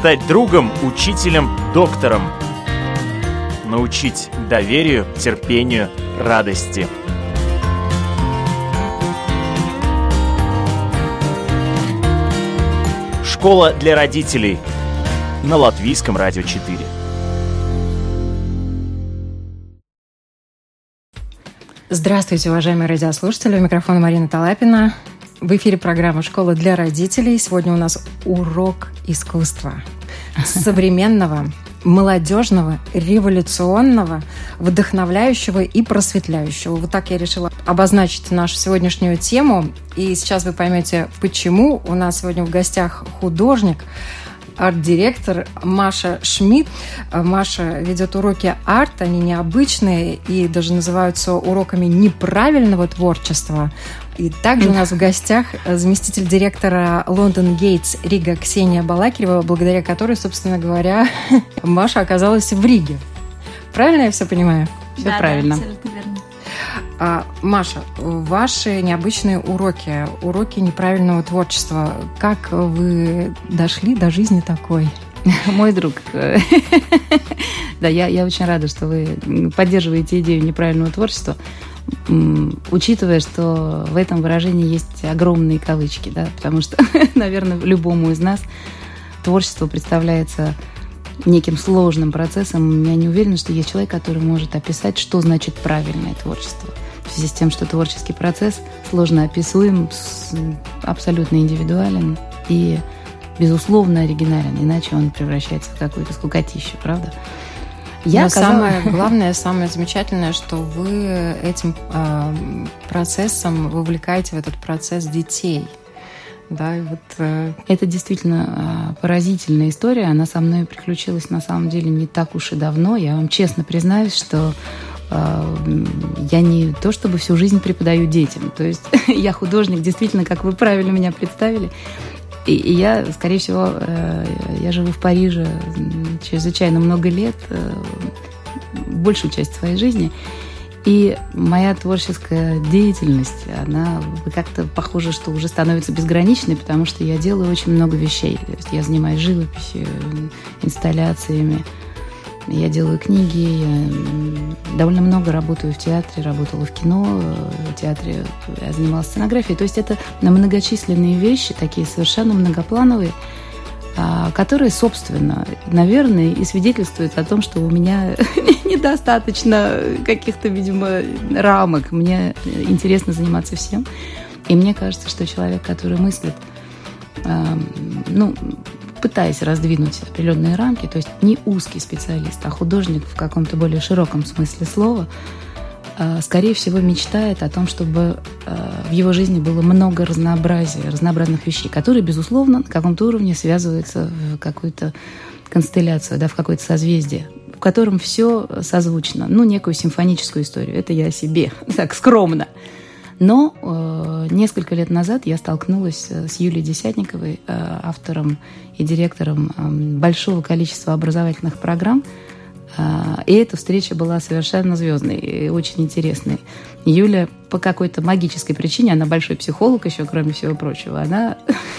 стать другом, учителем, доктором. Научить доверию, терпению, радости. Школа для родителей на Латвийском радио 4. Здравствуйте, уважаемые радиослушатели. У микрофона Марина Талапина. В эфире программа «Школа для родителей». Сегодня у нас урок искусства. Современного, молодежного, революционного, вдохновляющего и просветляющего. Вот так я решила обозначить нашу сегодняшнюю тему. И сейчас вы поймете, почему. У нас сегодня в гостях художник, арт-директор Маша Шмидт. Маша ведет уроки арта, они необычные и даже называются уроками неправильного творчества. И также у нас в гостях заместитель директора Лондон Гейтс Рига Ксения Балакирева, благодаря которой, собственно говоря, Маша оказалась в Риге. Правильно я все понимаю? Все да, правильно. Да, абсолютно верно. А, Маша, ваши необычные уроки, уроки неправильного творчества, как вы дошли до жизни такой? Мой друг. Да, я, я очень рада, что вы поддерживаете идею неправильного творчества, учитывая, что в этом выражении есть огромные кавычки, да, потому что, наверное, любому из нас творчество представляется неким сложным процессом. Я не уверена, что есть человек, который может описать, что значит правильное творчество в связи с тем, что творческий процесс сложно описуем, абсолютно индивидуален и, безусловно, оригинален, иначе он превращается в какую-то скукотищу, правда? Я Но самое главное, самое замечательное, что вы этим э, процессом вовлекаете в этот процесс детей. Да, и вот, э... Это действительно э, поразительная история. Она со мной приключилась на самом деле не так уж и давно. Я вам честно признаюсь, что я не то чтобы всю жизнь преподаю детям. То есть я художник, действительно, как вы правильно меня представили. И, и я, скорее всего, э, я живу в Париже чрезвычайно много лет, э, большую часть своей жизни. И моя творческая деятельность, она как-то похоже, что уже становится безграничной, потому что я делаю очень много вещей. Я занимаюсь живописью, инсталляциями, я делаю книги, я довольно много работаю в театре, работала в кино, в театре я занималась сценографией. То есть это многочисленные вещи, такие совершенно многоплановые, а, которые, собственно, наверное, и свидетельствуют о том, что у меня недостаточно каких-то, видимо, рамок. Мне интересно заниматься всем. И мне кажется, что человек, который мыслит, ну, пытаясь раздвинуть определенные рамки, то есть не узкий специалист, а художник в каком-то более широком смысле слова, а, скорее всего, мечтает о том, чтобы а, в его жизни было много разнообразия, разнообразных вещей, которые, безусловно, на каком-то уровне связываются в какую-то констелляцию, да, в какое-то созвездие, в котором все созвучно, ну, некую симфоническую историю. Это я о себе, так скромно. Но э, несколько лет назад я столкнулась э, с Юлией Десятниковой, э, автором и директором э, большого количества образовательных программ. Э, и эта встреча была совершенно звездной и очень интересной. Юля по какой-то магической причине, она большой психолог еще, кроме всего прочего, она,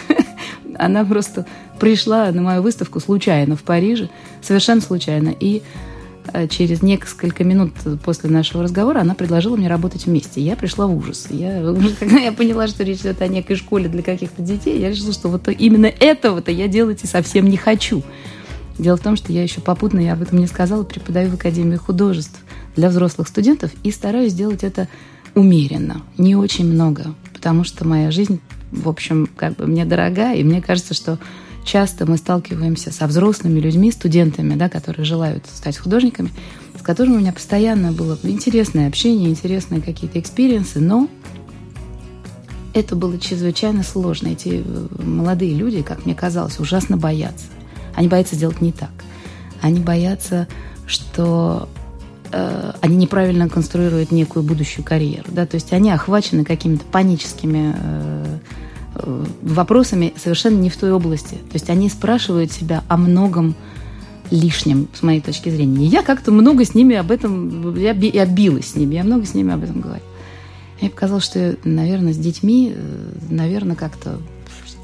она просто пришла на мою выставку случайно в Париже, совершенно случайно, и через несколько минут после нашего разговора она предложила мне работать вместе. Я пришла в ужас. Я, когда я поняла, что речь идет о некой школе для каких-то детей, я решила, что вот именно этого-то я делать и совсем не хочу. Дело в том, что я еще попутно, я об этом не сказала, преподаю в Академии художеств для взрослых студентов и стараюсь делать это умеренно, не очень много, потому что моя жизнь, в общем, как бы мне дорога, и мне кажется, что часто мы сталкиваемся со взрослыми людьми, студентами, да, которые желают стать художниками, с которыми у меня постоянно было интересное общение, интересные какие-то экспириенсы, но это было чрезвычайно сложно. Эти э, молодые люди, как мне казалось, ужасно боятся. Они боятся сделать не так. Они боятся, что э, они неправильно конструируют некую будущую карьеру. Да? То есть они охвачены какими-то паническими э, вопросами совершенно не в той области. То есть они спрашивают себя о многом лишнем, с моей точки зрения. И я как-то много с ними об этом, я, я билась с ними, я много с ними об этом говорю. Мне показалось, что, наверное, с детьми, э, наверное, как-то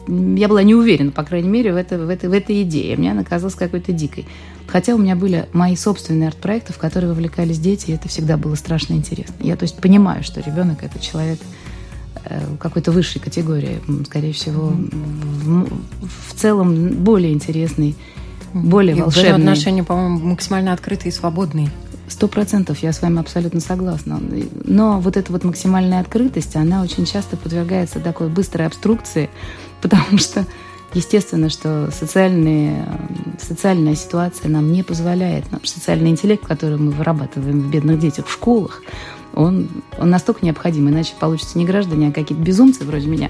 я была не уверена, по крайней мере, в, это, в, это, в этой идее. Мне она казалась какой-то дикой. Хотя у меня были мои собственные арт-проекты, в которые вовлекались дети, и это всегда было страшно интересно. Я, то есть, понимаю, что ребенок – это человек э, какой-то высшей категории, скорее всего, в, в целом более интересный, более и волшебный. В отношении, по-моему, максимально открытый и свободный. Сто процентов, я с вами абсолютно согласна. Но вот эта вот максимальная открытость, она очень часто подвергается такой быстрой обструкции, потому что естественно, что социальные, социальная ситуация нам не позволяет. Наш социальный интеллект, который мы вырабатываем в бедных детях в школах, он, он настолько необходим, иначе получится не граждане, а какие-то безумцы вроде меня.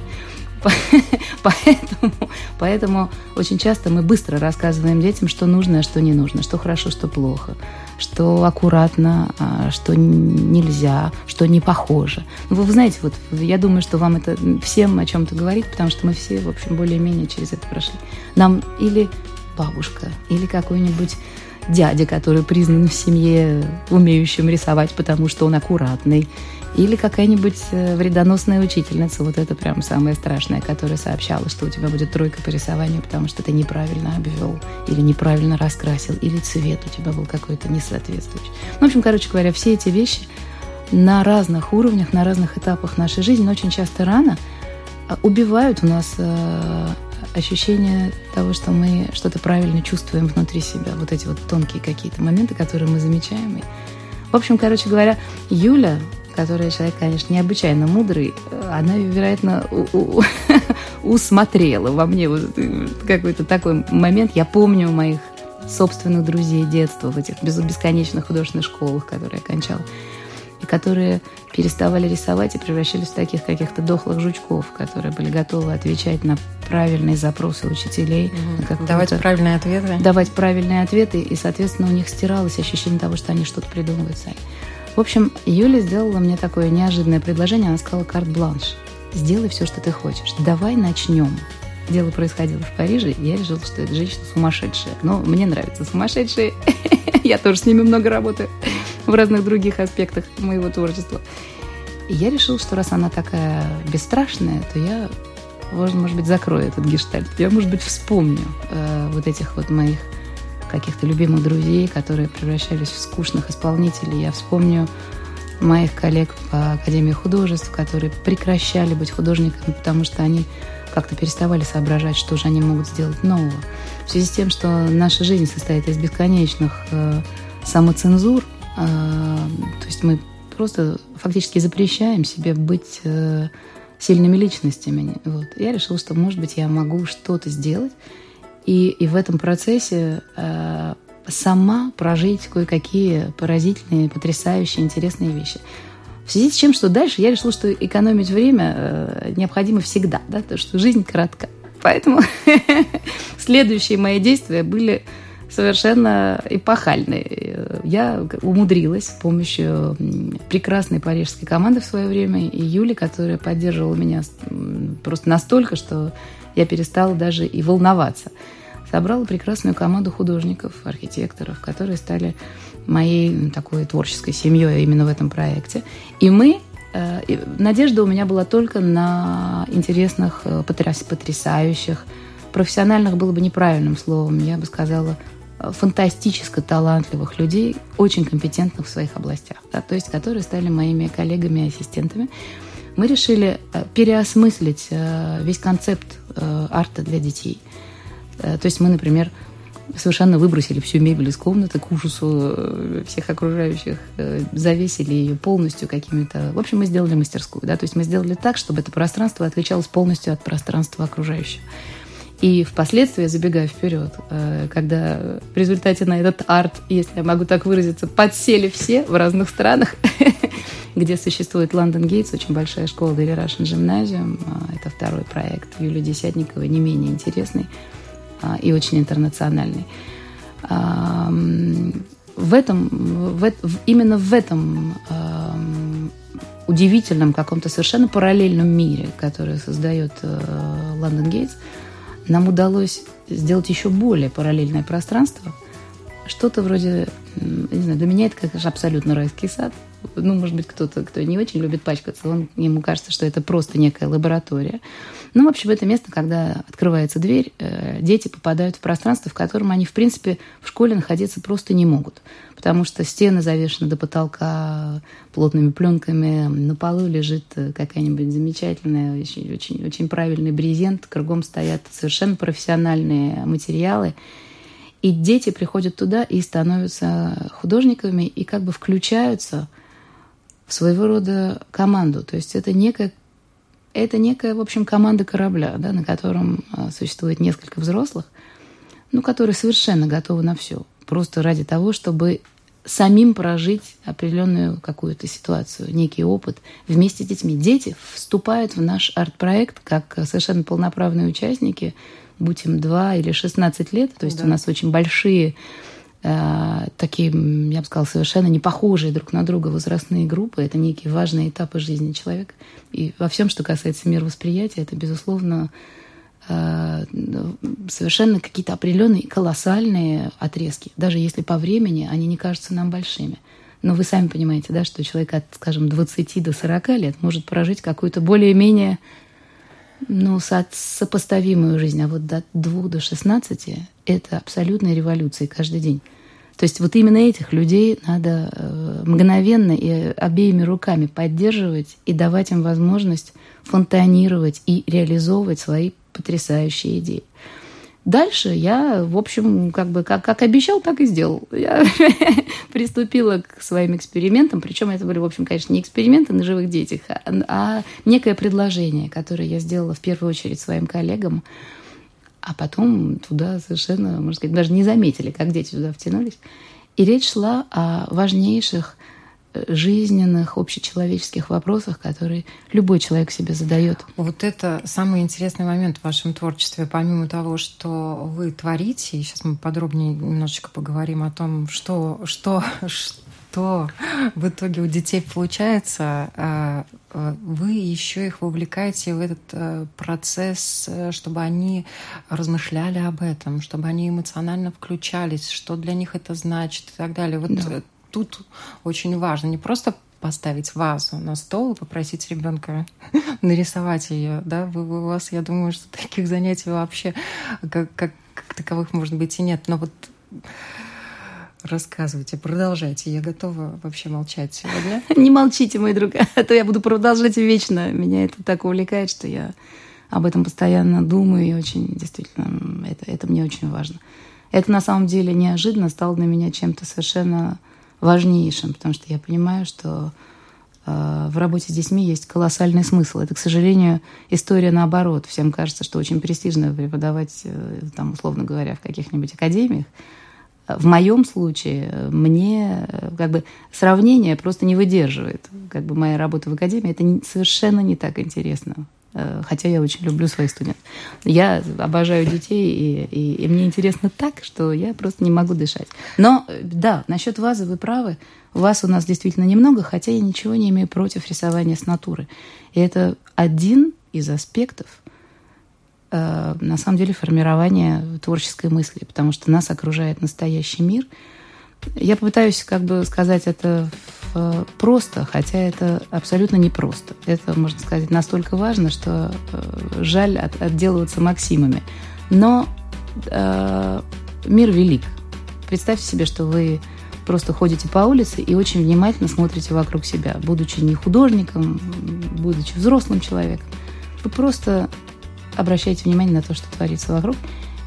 Поэтому, поэтому очень часто мы быстро рассказываем детям, что нужно, а что не нужно, что хорошо, что плохо, что аккуратно, а что нельзя, что не похоже. Ну, вы знаете, вот я думаю, что вам это всем о чем-то говорит, потому что мы все, в общем, более-менее через это прошли. Нам или бабушка, или какой-нибудь дядя, который признан в семье умеющим рисовать, потому что он аккуратный, или какая-нибудь э, вредоносная учительница, вот это прям самое страшное, которая сообщала, что у тебя будет тройка по рисованию, потому что ты неправильно обвел, или неправильно раскрасил, или цвет у тебя был какой-то несоответствующий. Ну, в общем, короче говоря, все эти вещи на разных уровнях, на разных этапах нашей жизни, но очень часто рано а, убивают у нас э, ощущение того, что мы что-то правильно чувствуем внутри себя. Вот эти вот тонкие какие-то моменты, которые мы замечаем. И... В общем, короче говоря, Юля которая человек, конечно, необычайно мудрый, она, вероятно, усмотрела во мне вот какой-то такой момент. Я помню моих собственных друзей детства в этих бесконечных художественных школах, которые я кончала, которые переставали рисовать и превращались в таких каких-то дохлых жучков, которые были готовы отвечать на правильные запросы учителей. Угу. Давать правильные ответы. Давать правильные ответы, и, соответственно, у них стиралось ощущение того, что они что-то придумывают сами. В общем, Юля сделала мне такое неожиданное предложение. Она сказала карт-бланш. Сделай все, что ты хочешь. Давай начнем. Дело происходило в Париже, я решила, что эта женщина сумасшедшая. Но мне нравятся сумасшедшие. я тоже с ними много работаю в разных других аспектах моего творчества. И я решила, что раз она такая бесстрашная, то я, может быть, закрою этот гештальт. Я, может быть, вспомню э, вот этих вот моих каких-то любимых друзей, которые превращались в скучных исполнителей. Я вспомню моих коллег по Академии художеств, которые прекращали быть художниками, потому что они как-то переставали соображать, что же они могут сделать нового. В связи с тем, что наша жизнь состоит из бесконечных э, самоцензур, э, то есть мы просто фактически запрещаем себе быть э, сильными личностями. Вот. Я решила, что, может быть, я могу что-то сделать, и, и в этом процессе э, сама прожить кое-какие поразительные, потрясающие, интересные вещи. В связи с чем, что дальше я решила, что экономить время э, необходимо всегда, да, потому что жизнь коротка. Поэтому следующие мои действия были совершенно эпохальные. Я умудрилась с помощью прекрасной парижской команды в свое время и Юли, которая поддерживала меня просто настолько, что я перестала даже и волноваться собрала прекрасную команду художников, архитекторов, которые стали моей такой творческой семьей именно в этом проекте. И мы э, Надежда у меня была только на интересных, э, потрясающих, профессиональных было бы неправильным словом, я бы сказала, фантастически талантливых людей, очень компетентных в своих областях, да, то есть которые стали моими коллегами и ассистентами. Мы решили э, переосмыслить весь концепт арта для детей – Э, то есть мы, например, совершенно выбросили всю мебель из комнаты к ужасу э, всех окружающих, э, завесили ее полностью какими-то... В общем, мы сделали мастерскую, да, то есть мы сделали так, чтобы это пространство отличалось полностью от пространства окружающего. И впоследствии, забегая вперед, когда в результате на этот арт, если я могу так выразиться, подсели все в разных странах, где существует Лондон Гейтс, очень большая школа Daily Russian Gymnasium, это второй проект Юлии Десятниковой, не менее интересный, и очень интернациональный. В этом, в, именно в этом удивительном каком-то совершенно параллельном мире, который создает Лондон Гейтс, нам удалось сделать еще более параллельное пространство, что-то вроде, не знаю, для меня это как абсолютно райский сад. Ну, может быть, кто-то, кто не очень любит пачкаться, он, ему кажется, что это просто некая лаборатория. Ну, в общем, это место, когда открывается дверь, э, дети попадают в пространство, в котором они, в принципе, в школе находиться просто не могут. Потому что стены завешены до потолка плотными пленками, на полу лежит э, какая-нибудь замечательная, очень, очень, очень правильный брезент, кругом стоят совершенно профессиональные материалы. И дети приходят туда и становятся художниками, и как бы включаются в своего рода команду. То есть это некая это некая, в общем, команда корабля, да, на котором а, существует несколько взрослых, ну, которые совершенно готовы на все. Просто ради того, чтобы самим прожить определенную какую-то ситуацию, некий опыт вместе с детьми. Дети вступают в наш арт-проект как совершенно полноправные участники, будь им 2 или 16 лет. То есть да. у нас очень большие Э, такие, я бы сказала, совершенно не похожие друг на друга возрастные группы. Это некие важные этапы жизни человека. И во всем, что касается мировосприятия, это, безусловно, э, совершенно какие-то определенные колоссальные отрезки. Даже если по времени они не кажутся нам большими. Но вы сами понимаете, да, что человек от, скажем, 20 до 40 лет может прожить какую-то более-менее ну, сопоставимую жизнь. А вот до 2 до 16 это абсолютная революция каждый день. То есть вот именно этих людей надо э, мгновенно и обеими руками поддерживать и давать им возможность фонтанировать и реализовывать свои потрясающие идеи. Дальше я, в общем, как бы как, как обещал, так и сделал. Я приступила к своим экспериментам, причем это были, в общем, конечно, не эксперименты на живых детях, а, а некое предложение, которое я сделала в первую очередь своим коллегам, а потом туда совершенно, можно сказать, даже не заметили, как дети туда втянулись. И речь шла о важнейших жизненных, общечеловеческих вопросах, которые любой человек себе задает. Вот это самый интересный момент в вашем творчестве. Помимо того, что вы творите, и сейчас мы подробнее немножечко поговорим о том, что, что, что в итоге у детей получается, а, вы еще их вовлекаете в этот э, процесс, э, чтобы они размышляли об этом, чтобы они эмоционально включались, что для них это значит и так далее. Вот да. Тут очень важно не просто поставить вазу на стол и попросить ребенка нарисовать ее, да, у вас, я думаю, что таких занятий вообще как, как, как таковых, может быть, и нет, но вот Рассказывайте, продолжайте. Я готова вообще молчать сегодня. Не молчите, мой друг, а то я буду продолжать вечно. Меня это так увлекает, что я об этом постоянно думаю, и очень, действительно, это, это мне очень важно. Это на самом деле неожиданно стало для меня чем-то совершенно важнейшим, потому что я понимаю, что э, в работе с детьми есть колоссальный смысл. Это, к сожалению, история наоборот. Всем кажется, что очень престижно преподавать, э, там, условно говоря, в каких-нибудь академиях, в моем случае мне как бы сравнение просто не выдерживает. Как бы моя работа в академии это совершенно не так интересно. Э, хотя я очень люблю своих студентов. Я обожаю детей, и, и, и мне интересно так, что я просто не могу дышать. Но да, насчет вазы вы правы. Вас у нас действительно немного, хотя я ничего не имею против рисования с натуры. И это один из аспектов – Э, на самом деле формирование творческой мысли, потому что нас окружает настоящий мир. Я попытаюсь как бы сказать это просто, хотя это абсолютно непросто. Это, можно сказать, настолько важно, что э, жаль от, отделываться максимами. Но э, мир велик. Представьте себе, что вы просто ходите по улице и очень внимательно смотрите вокруг себя, будучи не художником, будучи взрослым человеком. Вы просто обращаете внимание на то, что творится вокруг,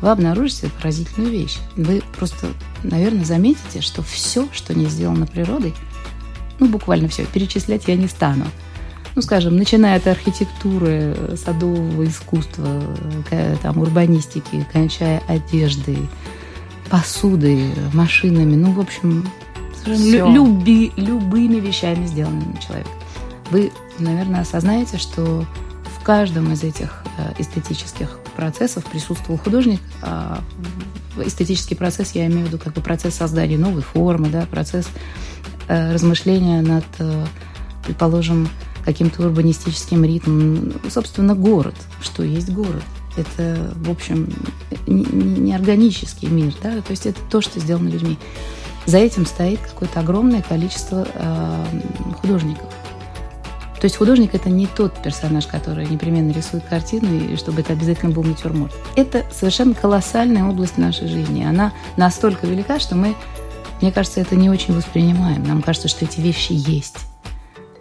вы обнаружите поразительную вещь. Вы просто, наверное, заметите, что все, что не сделано природой, ну, буквально все, перечислять я не стану. Ну, скажем, начиная от архитектуры, садового искусства, там, урбанистики, кончая одеждой, посудой, машинами, ну, в общем, люби, любыми вещами, сделанными человеком. Вы, наверное, осознаете, что в каждом из этих э, эстетических процессов присутствовал художник. А эстетический процесс, я имею в виду как бы процесс создания новой формы, да, процесс э, размышления над, э, предположим, каким-то урбанистическим ритмом. Собственно, город. Что есть город? Это, в общем, неорганический мир, да, то есть это то, что сделано людьми. За этим стоит какое-то огромное количество э, художников. То есть художник это не тот персонаж, который непременно рисует картину, и чтобы это обязательно был натюрморт. Это совершенно колоссальная область нашей жизни. Она настолько велика, что мы, мне кажется, это не очень воспринимаем. Нам кажется, что эти вещи есть.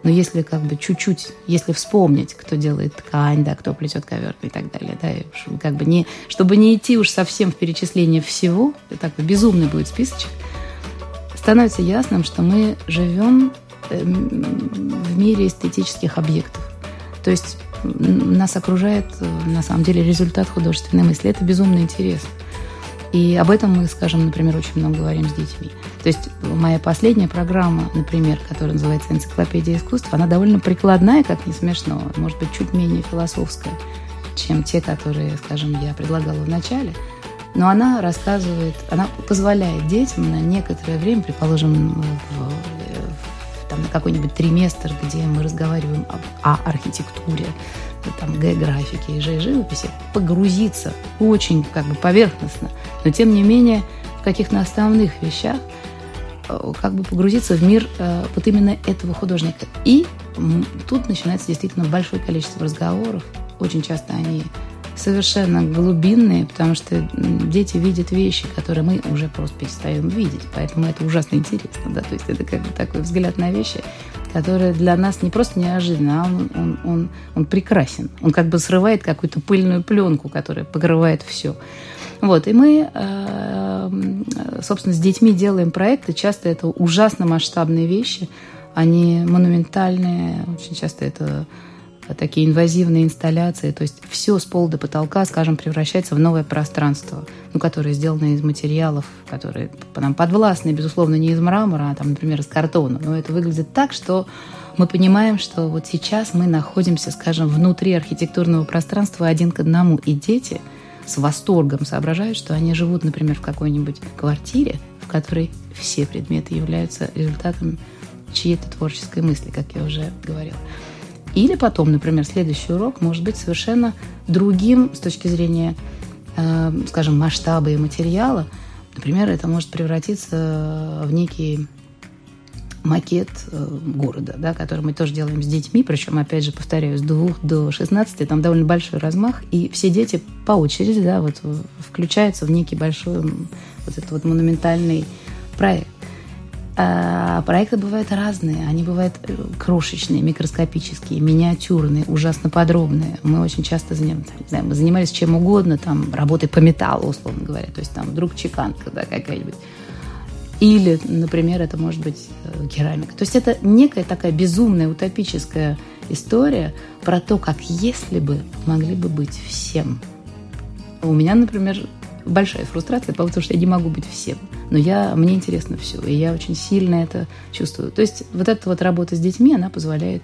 Но если как бы чуть-чуть, если вспомнить, кто делает ткань, да, кто плетет ковер и так далее, да, и как бы не, чтобы не идти уж совсем в перечисление всего, такой безумный будет списочек, становится ясным, что мы живем в мире эстетических объектов. То есть нас окружает на самом деле результат художественной мысли. Это безумно интересно. И об этом мы, скажем, например, очень много говорим с детьми. То есть моя последняя программа, например, которая называется «Энциклопедия искусства», она довольно прикладная, как не смешно, может быть, чуть менее философская, чем те, которые, скажем, я предлагала в начале. Но она рассказывает, она позволяет детям на некоторое время, предположим, в на какой-нибудь триместр, где мы разговариваем об, о архитектуре, там, географике и живописи, погрузиться очень как бы поверхностно, но тем не менее в каких-то основных вещах э, как бы погрузиться в мир э, вот именно этого художника. И тут начинается действительно большое количество разговоров. Очень часто они совершенно глубинные, потому что дети видят вещи, которые мы уже просто перестаем видеть. Поэтому это ужасно интересно. Да? То есть это как бы такой взгляд на вещи, который для нас не просто неожиданно, а он, он, он, он прекрасен. Он как бы срывает какую-то пыльную пленку, которая покрывает все. Вот, и мы, э, собственно, с детьми делаем проекты. Часто это ужасно масштабные вещи. Они монументальные. Очень часто это такие инвазивные инсталляции, то есть все с пола до потолка, скажем, превращается в новое пространство, ну, которое сделано из материалов, которые нам подвластны, безусловно, не из мрамора, а, там, например, из картона, но это выглядит так, что мы понимаем, что вот сейчас мы находимся, скажем, внутри архитектурного пространства один к одному, и дети с восторгом соображают, что они живут, например, в какой-нибудь квартире, в которой все предметы являются результатом чьей-то творческой мысли, как я уже говорила. Или потом, например, следующий урок может быть совершенно другим с точки зрения, э, скажем, масштаба и материала. Например, это может превратиться в некий макет э, города, да, который мы тоже делаем с детьми, причем, опять же, повторяю, с двух до 16, там довольно большой размах, и все дети по очереди, да, вот включаются в некий большой вот этот вот монументальный проект. А проекты бывают разные. Они бывают э, крошечные, микроскопические, миниатюрные, ужасно подробные. Мы очень часто знаю, мы занимались чем угодно, там, работой по металлу, условно говоря. То есть там вдруг чеканка да, какая-нибудь. Или, например, это может быть э, керамика. То есть это некая такая безумная, утопическая история про то, как если бы могли бы быть всем. У меня, например, большая фрустрация, потому что я не могу быть всем. Но я, мне интересно все, и я очень сильно это чувствую. То есть вот эта вот работа с детьми, она позволяет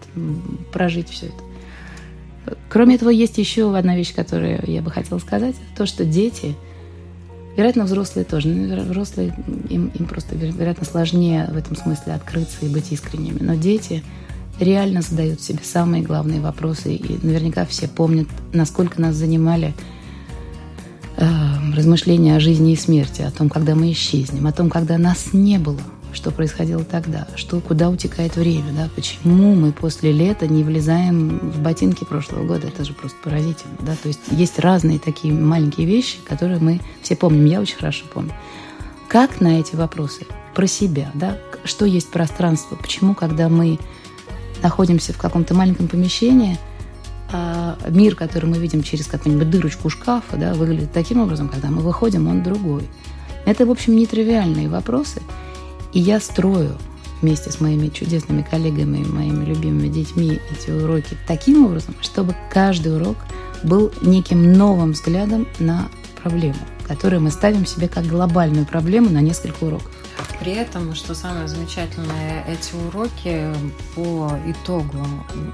прожить все это. Кроме этого, есть еще одна вещь, которую я бы хотела сказать. То, что дети, вероятно, взрослые тоже, но взрослые, им, им просто, вероятно, сложнее в этом смысле открыться и быть искренними. Но дети реально задают себе самые главные вопросы. И наверняка все помнят, насколько нас занимали э, размышления о жизни и смерти, о том, когда мы исчезнем, о том, когда нас не было, что происходило тогда, что, куда утекает время, да, почему мы после лета не влезаем в ботинки прошлого года, это же просто поразительно, да, то есть есть разные такие маленькие вещи, которые мы все помним, я очень хорошо помню. Как на эти вопросы? Про себя, да, что есть пространство, почему, когда мы находимся в каком-то маленьком помещении – а мир, который мы видим через какую-нибудь дырочку шкафа, да, выглядит таким образом, когда мы выходим, он другой. Это, в общем, нетривиальные вопросы. И я строю вместе с моими чудесными коллегами, моими любимыми детьми эти уроки таким образом, чтобы каждый урок был неким новым взглядом на проблему, которую мы ставим себе как глобальную проблему на несколько уроков. При этом, что самое замечательное, эти уроки по итогу,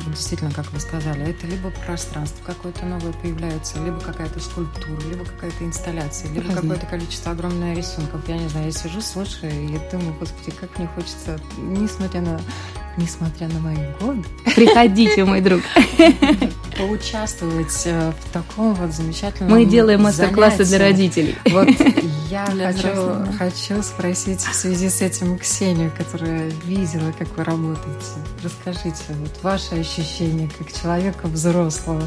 действительно, как вы сказали, это либо пространство какое-то новое появляется, либо какая-то скульптура, либо какая-то инсталляция, либо какое-то количество огромное рисунков. Я не знаю, я сижу, слушаю и думаю, господи, как мне хочется, несмотря на несмотря на мои годы. Приходите, мой друг. поучаствовать э, в таком вот замечательном Мы делаем мастер-классы для родителей. Вот я хочу, хочу спросить в связи с этим Ксению, которая видела, как вы работаете. Расскажите, вот ваши ощущения как человека взрослого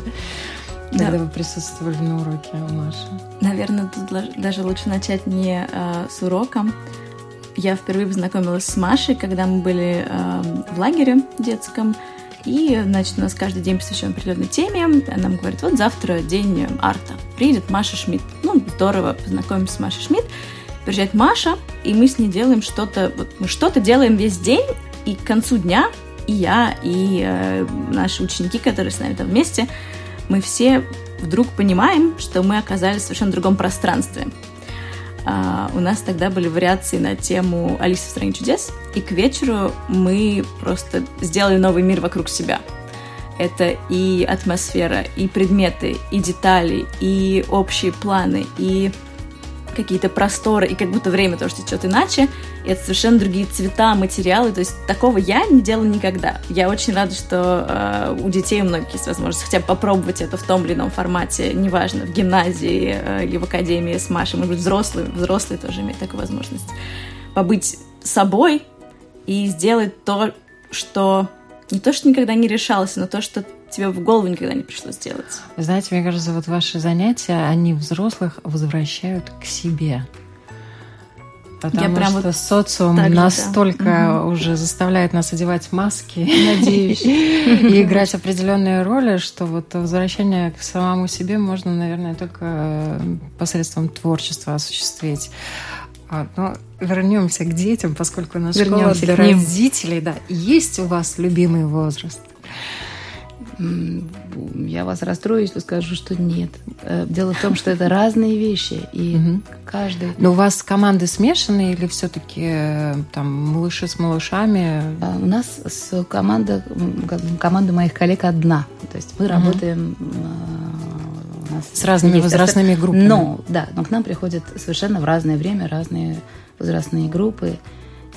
когда да. вы присутствовали на уроке у Маши? Наверное, тут даже лучше начать не э, с уроком. Я впервые познакомилась с Машей, когда мы были э, в лагере детском. И, значит, у нас каждый день посвящен определенной теме. Она нам говорит, вот завтра день арта. Приедет Маша Шмидт. Ну, здорово, познакомимся с Машей Шмидт. Приезжает Маша, и мы с ней делаем что-то, вот мы что-то делаем весь день, и к концу дня и я, и э, наши ученики, которые с нами там вместе, мы все вдруг понимаем, что мы оказались в совершенно другом пространстве. Uh, у нас тогда были вариации на тему «Алиса в стране чудес», и к вечеру мы просто сделали новый мир вокруг себя. Это и атмосфера, и предметы, и детали, и общие планы, и какие-то просторы, и как будто время тоже течет иначе, и это совершенно другие цвета, материалы, то есть такого я не делала никогда. Я очень рада, что э, у детей у многих есть возможность хотя бы попробовать это в том или ином формате, неважно, в гимназии э, или в академии с Машей, может быть, взрослые, взрослые тоже имеют такую возможность. Побыть собой и сделать то, что не то, что никогда не решалось, но то, что тебе в голову никогда не пришло сделать. Знаете, мне кажется, вот ваши занятия, они взрослых возвращают к себе. Потому я прям что вот социум так настолько да. уже заставляет нас одевать маски, надеюсь, и играть определенные роли, что вот возвращение к самому себе можно, наверное, только посредством творчества осуществить. А, но вернемся к детям, поскольку у нас школа для родителей. Да. Есть у вас любимый возраст? Я вас расстрою, если скажу, что нет. Э, дело в том, что это разные вещи, и угу. каждый... Но у вас команды смешанные или все-таки э, там малыши с малышами? А, у нас с команда, команда моих коллег одна. То есть мы угу. работаем нас с разными возрастными группами. Но, да, но к нам приходят совершенно в разное время разные возрастные группы.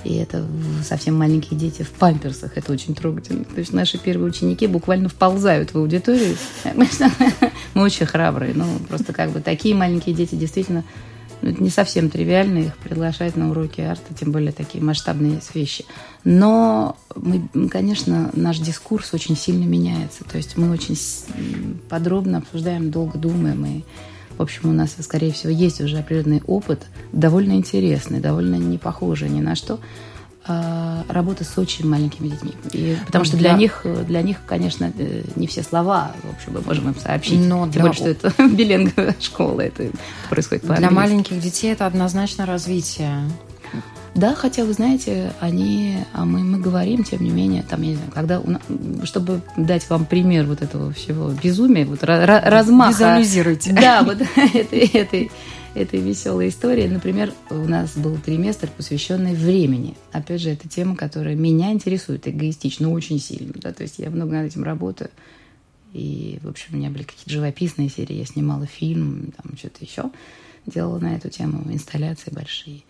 И это совсем маленькие дети в памперсах. Это очень трогательно. То есть наши первые ученики буквально вползают в аудиторию. Мы очень храбрые. Ну, просто как бы такие маленькие дети действительно ну, это не совсем тривиально их приглашать на уроки арта, тем более такие масштабные вещи. Но мы, конечно, наш дискурс очень сильно меняется. То есть мы очень подробно обсуждаем, долго думаем и в общем, у нас, скорее всего, есть уже определенный опыт, довольно интересный, довольно не похожий ни на что, а, работа с очень маленькими детьми. И, потому что для, для них, для них, конечно, э, не все слова, в общем, мы можем им сообщить. Но Тем для... более, что это биленговая школа, это происходит по Для маленьких детей это однозначно развитие. Да, хотя, вы знаете, они, а мы, мы говорим, тем не менее, там, я не знаю, когда, чтобы дать вам пример вот этого всего безумия, вот размаха. Визуализируйте. Да, вот этой, этой, этой веселой истории. Например, у нас был триместр, посвященный времени. Опять же, это тема, которая меня интересует эгоистично, очень сильно. Да? То есть я много над этим работаю. И, в общем, у меня были какие-то живописные серии. Я снимала фильм, там что-то еще делала на эту тему, инсталляции большие.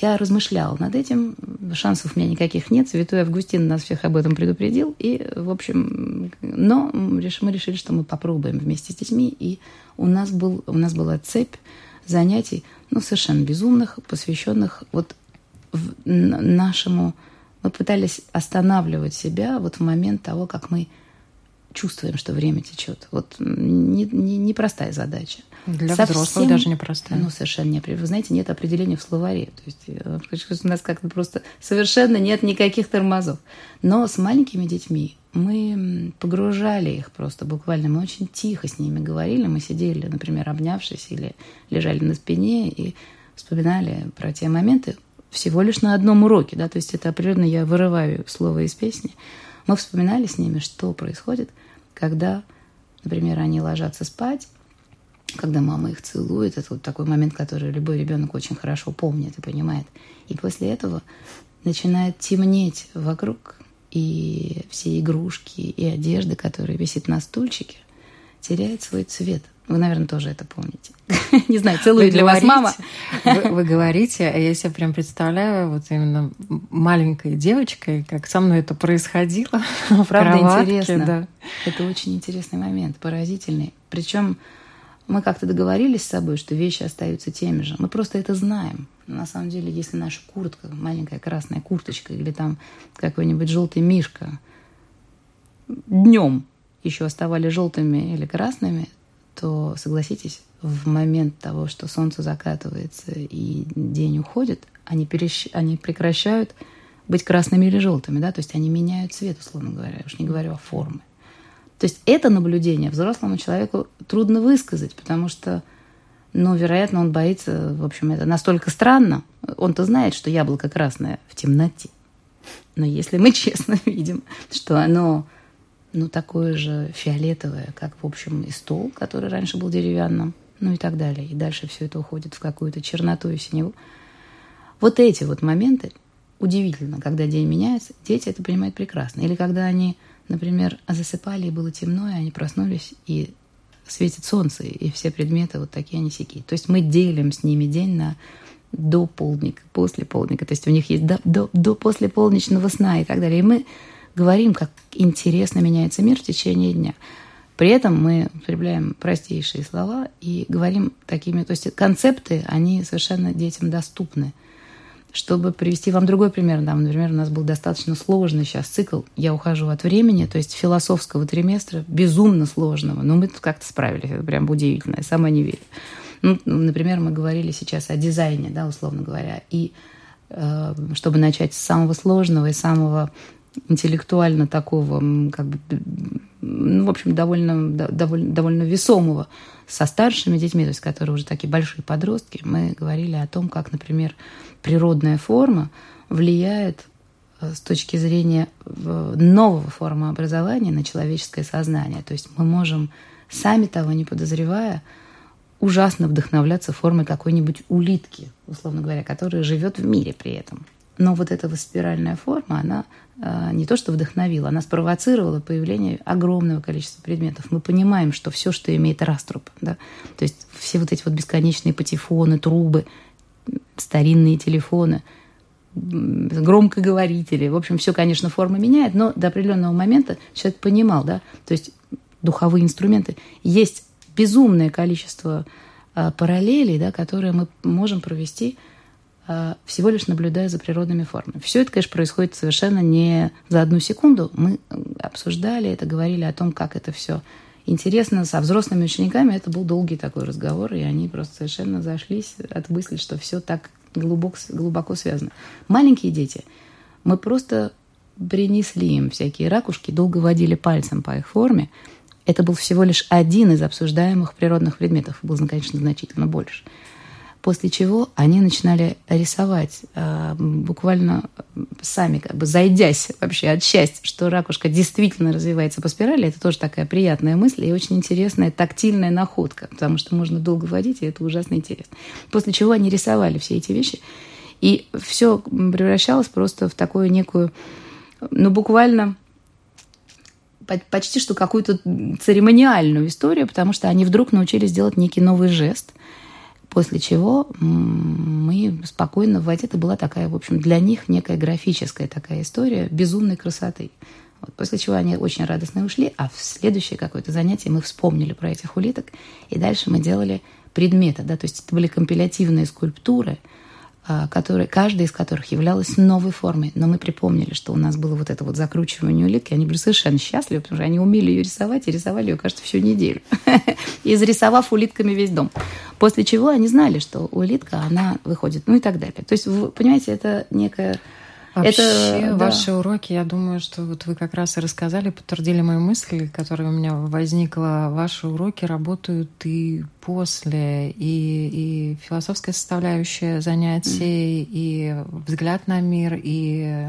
Я размышляла над этим, шансов у меня никаких нет, Святой Августин нас всех об этом предупредил, и, в общем, но мы решили, что мы попробуем вместе с детьми, и у нас, был, у нас была цепь занятий, ну, совершенно безумных, посвященных вот нашему... Мы пытались останавливать себя вот в момент того, как мы чувствуем, что время течет. Вот непростая не, не задача. Для Совсем, взрослых даже непростая. Ну, совершенно не. Вы знаете, нет определения в словаре. То есть у нас как-то просто совершенно нет никаких тормозов. Но с маленькими детьми мы погружали их просто буквально. Мы очень тихо с ними говорили. Мы сидели, например, обнявшись или лежали на спине и вспоминали про те моменты всего лишь на одном уроке. Да? То есть это определенно я вырываю слово из песни. Мы вспоминали с ними, что происходит, когда, например, они ложатся спать, когда мама их целует, это вот такой момент, который любой ребенок очень хорошо помнит и понимает. И после этого начинает темнеть вокруг, и все игрушки и одежды, которые висит на стульчике, теряет свой цвет. Вы, наверное, тоже это помните. Не знаю, целую для вас мама. Вы, вы говорите, а я себе прям представляю вот именно маленькой девочкой, как со мной это происходило. Правда, интересно. Да. Это очень интересный момент, поразительный. Причем мы как-то договорились с собой, что вещи остаются теми же. Мы просто это знаем. На самом деле, если наша куртка, маленькая красная курточка или там какой-нибудь желтый мишка днем еще оставали желтыми или красными, то, согласитесь, в момент того, что солнце закатывается и день уходит, они, перещ... они прекращают быть красными или желтыми, да, то есть они меняют цвет, условно говоря, уж не говорю о форме. То есть это наблюдение взрослому человеку трудно высказать, потому что, ну, вероятно, он боится, в общем, это настолько странно. Он-то знает, что яблоко красное в темноте. Но если мы честно видим, что оно ну, такое же фиолетовое, как, в общем, и стол, который раньше был деревянным, ну и так далее. И дальше все это уходит в какую-то черноту и синеву. Вот эти вот моменты удивительно, когда день меняется, дети это понимают прекрасно. Или когда они, например, засыпали и было темно, и они проснулись, и светит солнце, и все предметы вот такие они сякие. То есть мы делим с ними день на до полдника, после полдника. То есть у них есть до, до, до после полночного сна и так далее. И мы говорим, как интересно меняется мир в течение дня. При этом мы употребляем простейшие слова и говорим такими, то есть концепты, они совершенно детям доступны. Чтобы привести вам другой пример, там, например, у нас был достаточно сложный сейчас цикл. «Я ухожу от времени», то есть философского триместра, безумно сложного, но мы как-то справились, это прям удивительно, я сама не верю. Ну, например, мы говорили сейчас о дизайне, да, условно говоря, и э, чтобы начать с самого сложного и самого интеллектуально такого, как бы, ну, в общем, довольно, довольно, довольно весомого со старшими детьми, то есть которые уже такие большие подростки, мы говорили о том, как, например, природная форма влияет э, с точки зрения нового формы образования на человеческое сознание. То есть мы можем, сами того не подозревая, ужасно вдохновляться формой какой-нибудь улитки, условно говоря, которая живет в мире при этом. Но вот эта спиральная форма, она э, не то что вдохновила, она спровоцировала появление огромного количества предметов. Мы понимаем, что все, что имеет раструб, да, то есть все вот эти вот бесконечные патефоны, трубы, старинные телефоны, громкоговорители, в общем, все, конечно, форма меняет, но до определенного момента человек понимал, да, то есть духовые инструменты, есть безумное количество э, параллелей, да, которые мы можем провести Э, всего лишь наблюдая за природными формами. Все это, конечно, происходит совершенно не за одну секунду. Мы обсуждали это, говорили о том, как это все интересно. Со взрослыми учениками это был долгий такой разговор, и они просто совершенно зашлись от мысли, что все так глубоко, глубоко связано. Маленькие дети, мы просто принесли им всякие ракушки, долго водили пальцем по их форме. Это был всего лишь один из обсуждаемых природных предметов. Был, конечно, значительно больше – После чего они начинали рисовать, э, буквально сами, как бы зайдясь вообще от счастья, что ракушка действительно развивается по спирали. Это тоже такая приятная мысль и очень интересная тактильная находка, потому что можно долго водить, и это ужасно интересно. После чего они рисовали все эти вещи, и все превращалось просто в такую некую, ну, буквально почти что какую-то церемониальную историю, потому что они вдруг научились делать некий новый жест – После чего мы спокойно в воде. Это была такая, в общем, для них некая графическая такая история безумной красоты. Вот, после чего они очень радостно ушли, а в следующее какое-то занятие мы вспомнили про этих улиток, и дальше мы делали предметы, да, то есть это были компилятивные скульптуры – которые, каждая из которых являлась новой формой. Но мы припомнили, что у нас было вот это вот закручивание улитки. Они были совершенно счастливы, потому что они умели ее рисовать и рисовали ее, кажется, всю неделю. И зарисовав улитками весь дом. После чего они знали, что улитка, она выходит, ну и так далее. То есть, вы понимаете, это некая Вообще, это, ваши да. уроки, я думаю, что вот вы как раз и рассказали, подтвердили мою мысль, которая у меня возникла. Ваши уроки работают и после, и, и философская составляющая занятий, mm. и взгляд на мир, и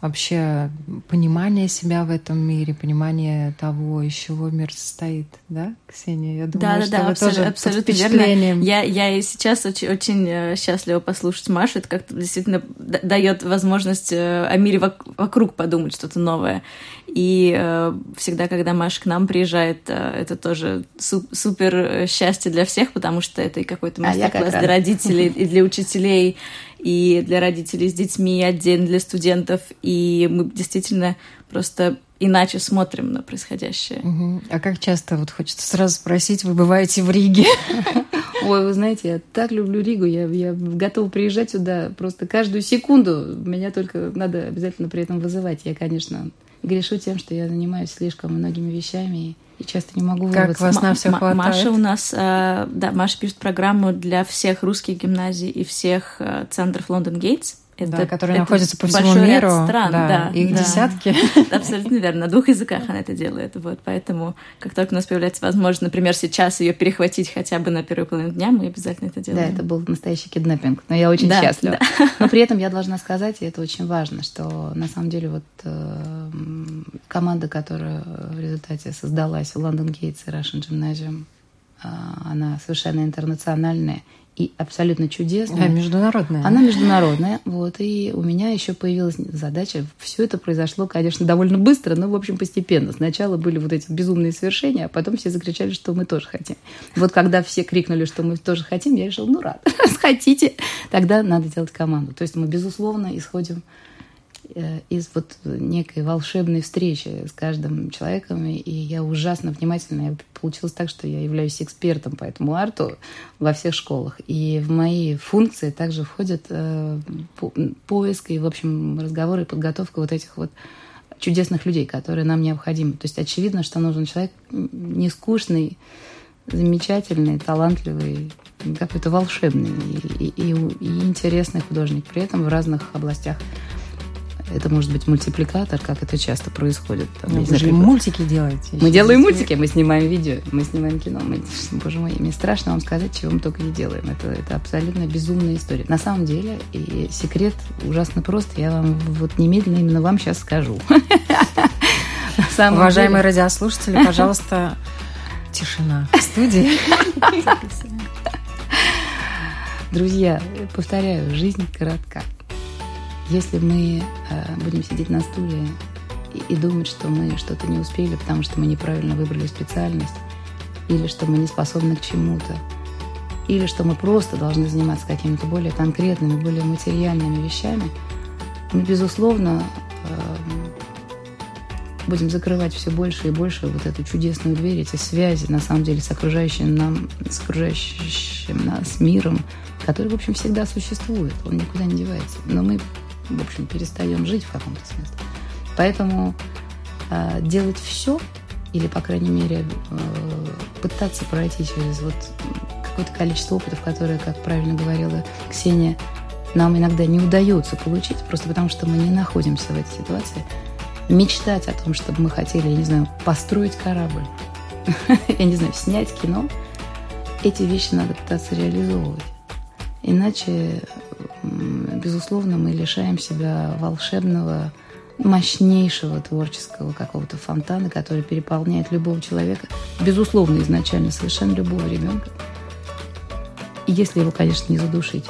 вообще понимание себя в этом мире, понимание того, из чего мир состоит, да, Ксения? Я думаю, да, что да, вы абсолютно, тоже абсолютно верно. Я, я и сейчас очень, очень э, счастлива послушать Машу. Это как-то действительно дает возможность возможность э, о мире вокруг подумать что-то новое. И э, всегда, когда Маша к нам приезжает, э, это тоже су- супер счастье для всех, потому что это и какой-то а мастер-класс а для родителей, и для учителей, и для родителей с детьми, отдельно для студентов. И мы действительно просто иначе смотрим на происходящее. Угу. А как часто, вот хочется сразу спросить, вы бываете в Риге? Ой, вы знаете, я так люблю Ригу, я, я готова приезжать сюда просто каждую секунду. Меня только надо обязательно при этом вызывать. Я, конечно, грешу тем, что я занимаюсь слишком многими вещами и часто не могу Как вас на все хватает? Маша у нас, э, да, Маша пишет программу для всех русских гимназий и всех э, центров Лондон Гейтс. Это, да, которые это находятся по всему миру. стран, да, да. Их да. десятки. Абсолютно верно. На двух языках она это делает. Вот, поэтому, как только у нас появляется возможность, например, сейчас ее перехватить хотя бы на первую половину дня, мы обязательно это делаем. Да, это был настоящий киднаппинг. Но я очень да, счастлива. Да. Но при этом я должна сказать, и это очень важно, что на самом деле вот э, команда, которая в результате создалась в Лондон Гейтс и Russian Gymnasium, э, она совершенно интернациональная и абсолютно чудесная. А, международная. Она международная, вот, и у меня еще появилась задача. Все это произошло, конечно, довольно быстро, но, в общем, постепенно. Сначала были вот эти безумные совершения, а потом все закричали, что мы тоже хотим. Вот когда все крикнули, что мы тоже хотим, я решила, ну, рад, хотите, тогда надо делать команду. То есть мы, безусловно, исходим из вот некой волшебной встречи с каждым человеком, и я ужасно внимательна. Я получилось так, что я являюсь экспертом по этому арту во всех школах. И в мои функции также входит э, поиск и, в общем, разговоры и подготовка вот этих вот чудесных людей, которые нам необходимы. То есть очевидно, что нужен человек не скучный, замечательный, талантливый, какой-то волшебный и, и, и интересный художник, при этом в разных областях это может быть мультипликатор, как это часто происходит. Там, ну, вы же мультики делаете. Мы делаем мультики, мы снимаем видео, мы снимаем кино. Мы, боже мой, мне страшно вам сказать, чего мы только не делаем. Это, это абсолютно безумная история. На самом деле, и секрет ужасно прост. Я вам вот немедленно именно вам сейчас скажу. Уважаемые радиослушатели, пожалуйста, тишина в студии. Друзья, повторяю, жизнь коротка. Если мы э, будем сидеть на стуле и, думать, что мы что-то не успели, потому что мы неправильно выбрали специальность, или что мы не способны к чему-то, или что мы просто должны заниматься какими-то более конкретными, более материальными вещами, мы, безусловно, э, будем закрывать все больше и больше вот эту чудесную дверь, эти связи, на самом деле, с окружающим, нам, с окружающим нас миром, который, в общем, всегда существует, он никуда не девается. Но мы в общем, перестаем жить в каком-то смысле. Поэтому э, делать все, или, по крайней мере, э, пытаться пройти через вот какое-то количество опытов, которые, как правильно говорила Ксения, нам иногда не удается получить, просто потому что мы не находимся в этой ситуации. Мечтать о том, чтобы мы хотели, я не знаю, построить корабль, я не знаю, снять кино, эти вещи надо пытаться реализовывать. Иначе безусловно, мы лишаем себя волшебного, мощнейшего творческого какого-то фонтана, который переполняет любого человека, безусловно, изначально совершенно любого ребенка, если его, конечно, не задушить.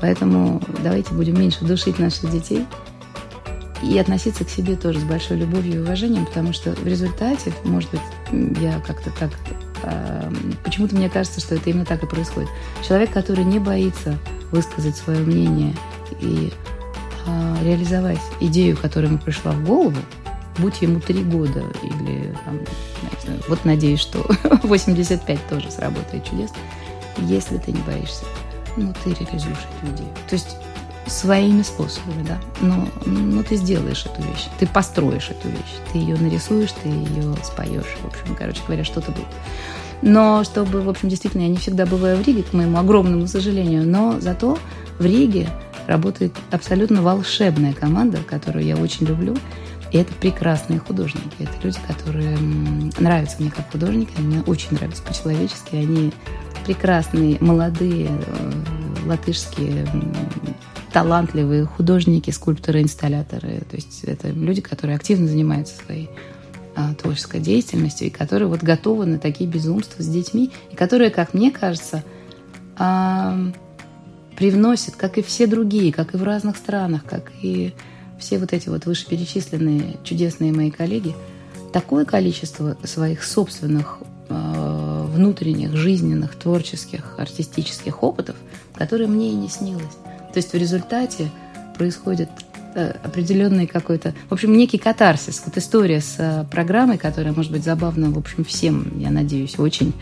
Поэтому давайте будем меньше душить наших детей и относиться к себе тоже с большой любовью и уважением, потому что в результате, может быть, я как-то так... Э, почему-то мне кажется, что это именно так и происходит. Человек, который не боится высказать свое мнение и а, реализовать идею, которая ему пришла в голову, будь ему три года или там, знаете, вот надеюсь, что 85 тоже сработает чудесно, если ты не боишься, ну ты реализуешь эту идею. То есть своими способами, да. Но, но ты сделаешь эту вещь, ты построишь эту вещь, ты ее нарисуешь, ты ее споешь. В общем, короче говоря, что-то будет. Но чтобы, в общем, действительно, я не всегда бываю в Риге, к моему огромному сожалению, но зато в Риге работает абсолютно волшебная команда, которую я очень люблю. И это прекрасные художники. Это люди, которые нравятся мне как художники, они мне очень нравятся по-человечески. Они прекрасные, молодые, э, латышские, талантливые художники, скульпторы, инсталляторы. То есть это люди, которые активно занимаются своей а, творческой деятельностью, и которые вот готовы на такие безумства с детьми, и которые, как мне кажется, а, привносит, как и все другие, как и в разных странах, как и все вот эти вот вышеперечисленные чудесные мои коллеги, такое количество своих собственных э, внутренних, жизненных, творческих, артистических опытов, которые мне и не снилось. То есть в результате происходит э, определенный какой-то, в общем, некий катарсис. Вот история с э, программой, которая может быть забавна, в общем, всем, я надеюсь, очень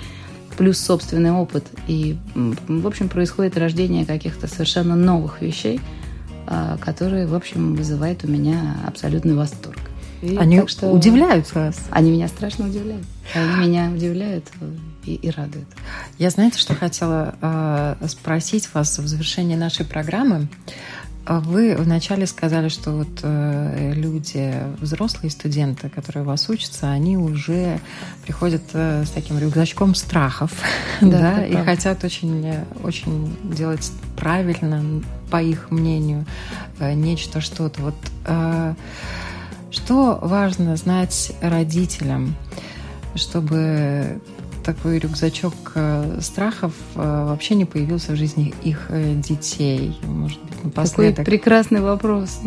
плюс собственный опыт. И, в общем, происходит рождение каких-то совершенно новых вещей, а, которые, в общем, вызывают у меня абсолютный восторг. И они так что удивляют вас. Они меня страшно удивляют. Они меня удивляют и, и радуют. Я знаете, что хотела э, спросить вас в завершении нашей программы. Вы вначале сказали, что вот э, люди, взрослые студенты, которые у вас учатся, они уже приходят э, с таким рюкзачком страхов, да, да и правда. хотят очень, очень делать правильно, по их мнению, э, нечто, что-то. Вот э, что важно знать родителям, чтобы такой рюкзачок э, страхов э, вообще не появился в жизни их э, детей? Может быть, напоследок? Какой прекрасный вопрос.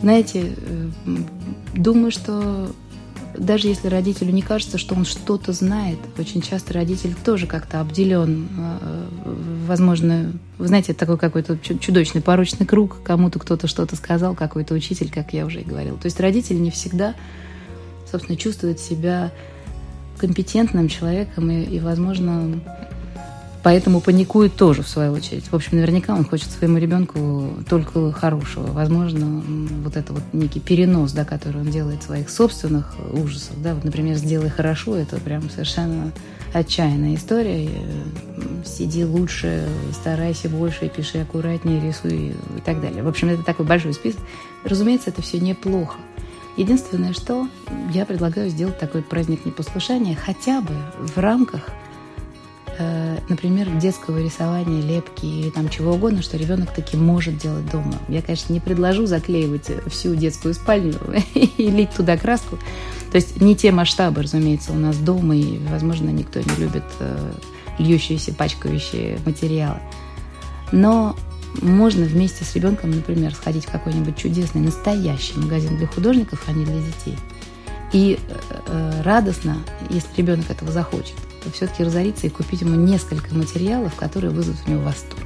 Знаете, думаю, что даже если родителю не кажется, что он что-то знает, очень часто родитель тоже как-то обделен, возможно, вы знаете, такой какой-то чудовищный порочный круг, кому-то кто-то что-то сказал, какой-то учитель, как я уже и говорила. То есть родитель не всегда, собственно, чувствует себя компетентным человеком и, и, возможно, поэтому паникует тоже, в свою очередь. В общем, наверняка он хочет своему ребенку только хорошего. Возможно, вот это вот некий перенос, да, который он делает своих собственных ужасов, да, вот, например, «сделай хорошо», это прям совершенно отчаянная история. Сиди лучше, старайся больше, пиши аккуратнее, рисуй и так далее. В общем, это такой большой список. Разумеется, это все неплохо. Единственное, что я предлагаю сделать такой праздник непослушания хотя бы в рамках, э, например, детского рисования, лепки или там чего угодно, что ребенок таки может делать дома. Я, конечно, не предложу заклеивать всю детскую спальню и лить туда краску. То есть не те масштабы, разумеется, у нас дома, и, возможно, никто не любит э, льющиеся, пачкающие материалы. Но можно вместе с ребенком, например, сходить в какой-нибудь чудесный, настоящий магазин для художников, а не для детей. И э, радостно, если ребенок этого захочет, то все-таки разориться и купить ему несколько материалов, которые вызовут у него восторг.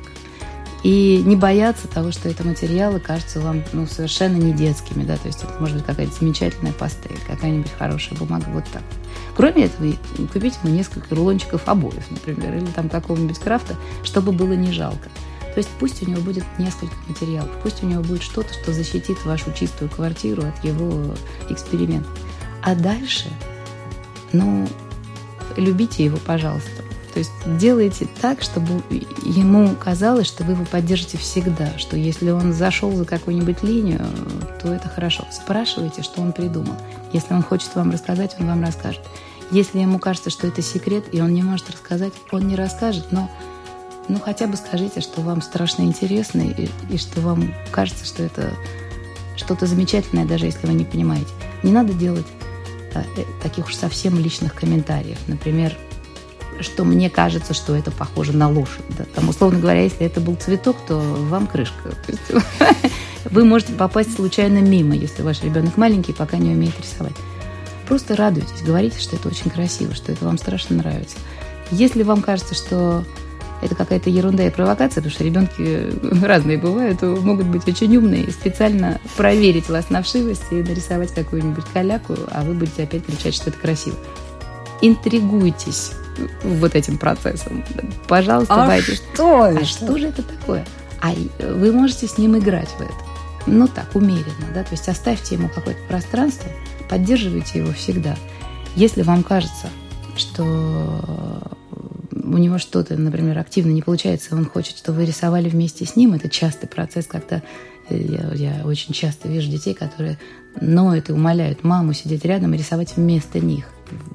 И не бояться того, что это материалы кажутся вам ну, совершенно не детскими, да, то есть это может быть какая-то замечательная пастель, какая-нибудь хорошая бумага, вот так. Кроме этого, купить ему несколько рулончиков обоев, например, или там какого-нибудь крафта, чтобы было не жалко. То есть пусть у него будет несколько материалов, пусть у него будет что-то, что защитит вашу чистую квартиру от его экспериментов. А дальше, ну, любите его, пожалуйста. То есть делайте так, чтобы ему казалось, что вы его поддержите всегда, что если он зашел за какую-нибудь линию, то это хорошо. Спрашивайте, что он придумал. Если он хочет вам рассказать, он вам расскажет. Если ему кажется, что это секрет, и он не может рассказать, он не расскажет, но ну хотя бы скажите, что вам страшно интересно и, и что вам кажется, что это что-то замечательное, даже если вы не понимаете. Не надо делать а, э, таких уж совсем личных комментариев. Например, что мне кажется, что это похоже на лошадь. Да? Там, условно говоря, если это был цветок, то вам крышка. Вы можете попасть случайно мимо, если ваш ребенок маленький, пока не умеет рисовать. Просто радуйтесь, говорите, что это очень красиво, что это вам страшно нравится. Если вам кажется, что это какая-то ерунда и провокация, потому что ребенки разные бывают, могут быть очень умные и специально проверить вас на вшивость и нарисовать какую-нибудь каляку, а вы будете опять кричать, что это красиво. Интригуйтесь вот этим процессом. Пожалуйста, а бойтесь. Что а что же это такое? А вы можете с ним играть в это. Ну так, умеренно, да, то есть оставьте ему какое-то пространство, поддерживайте его всегда. Если вам кажется, что у него что-то, например, активно не получается, он хочет, чтобы вы рисовали вместе с ним, это частый процесс, когда э, я, я очень часто вижу детей, которые ноют и умоляют маму сидеть рядом и рисовать вместо них.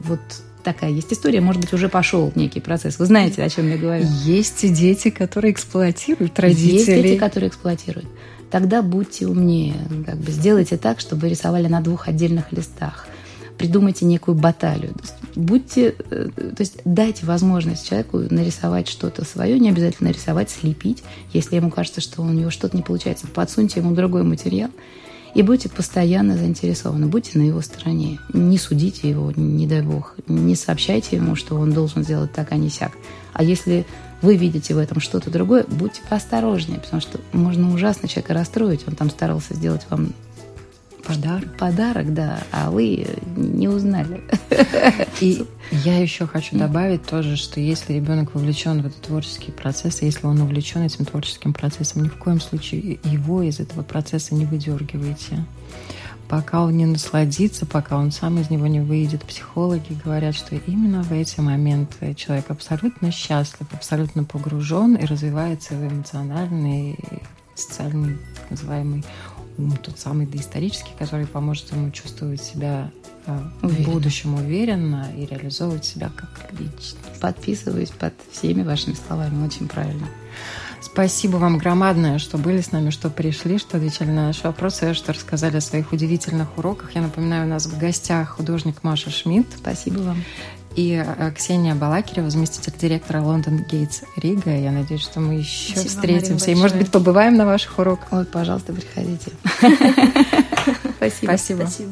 Вот такая есть история, может быть, уже пошел некий процесс. Вы знаете, о чем я говорю? Есть дети, которые эксплуатируют родителей. Есть дети, которые эксплуатируют. Тогда будьте умнее, как бы сделайте так, чтобы рисовали на двух отдельных листах. Придумайте некую баталию будьте, э, то есть дайте возможность человеку нарисовать что-то свое, не обязательно рисовать, слепить. Если ему кажется, что у него что-то не получается, подсуньте ему другой материал и будьте постоянно заинтересованы, будьте на его стороне. Не судите его, не дай бог. Не сообщайте ему, что он должен сделать так, а не сяк. А если вы видите в этом что-то другое, будьте поосторожнее, потому что можно ужасно человека расстроить. Он там старался сделать вам Подарок. Подарок, да, а вы не узнали. И я еще хочу добавить тоже, что если ребенок вовлечен в этот творческий процесс, если он увлечен этим творческим процессом, ни в коем случае его из этого процесса не выдергивайте. Пока он не насладится, пока он сам из него не выйдет, психологи говорят, что именно в эти моменты человек абсолютно счастлив, абсолютно погружен и развивается в эмоциональный, социальный, так называемый ум, тот самый доисторический, который поможет ему чувствовать себя э, в будущем уверенно и реализовывать себя как личность. Подписываюсь под всеми вашими словами, очень правильно. Спасибо вам громадное, что были с нами, что пришли, что отвечали на наши вопросы, что рассказали о своих удивительных уроках. Я напоминаю, у нас в гостях художник Маша Шмидт. Спасибо вам и э, Ксения Балакирева, заместитель директора Лондон Гейтс Рига. Я надеюсь, что мы еще Спасибо, встретимся и, может быть, побываем на ваших уроках. Ой, пожалуйста, приходите. Спасибо. Спасибо.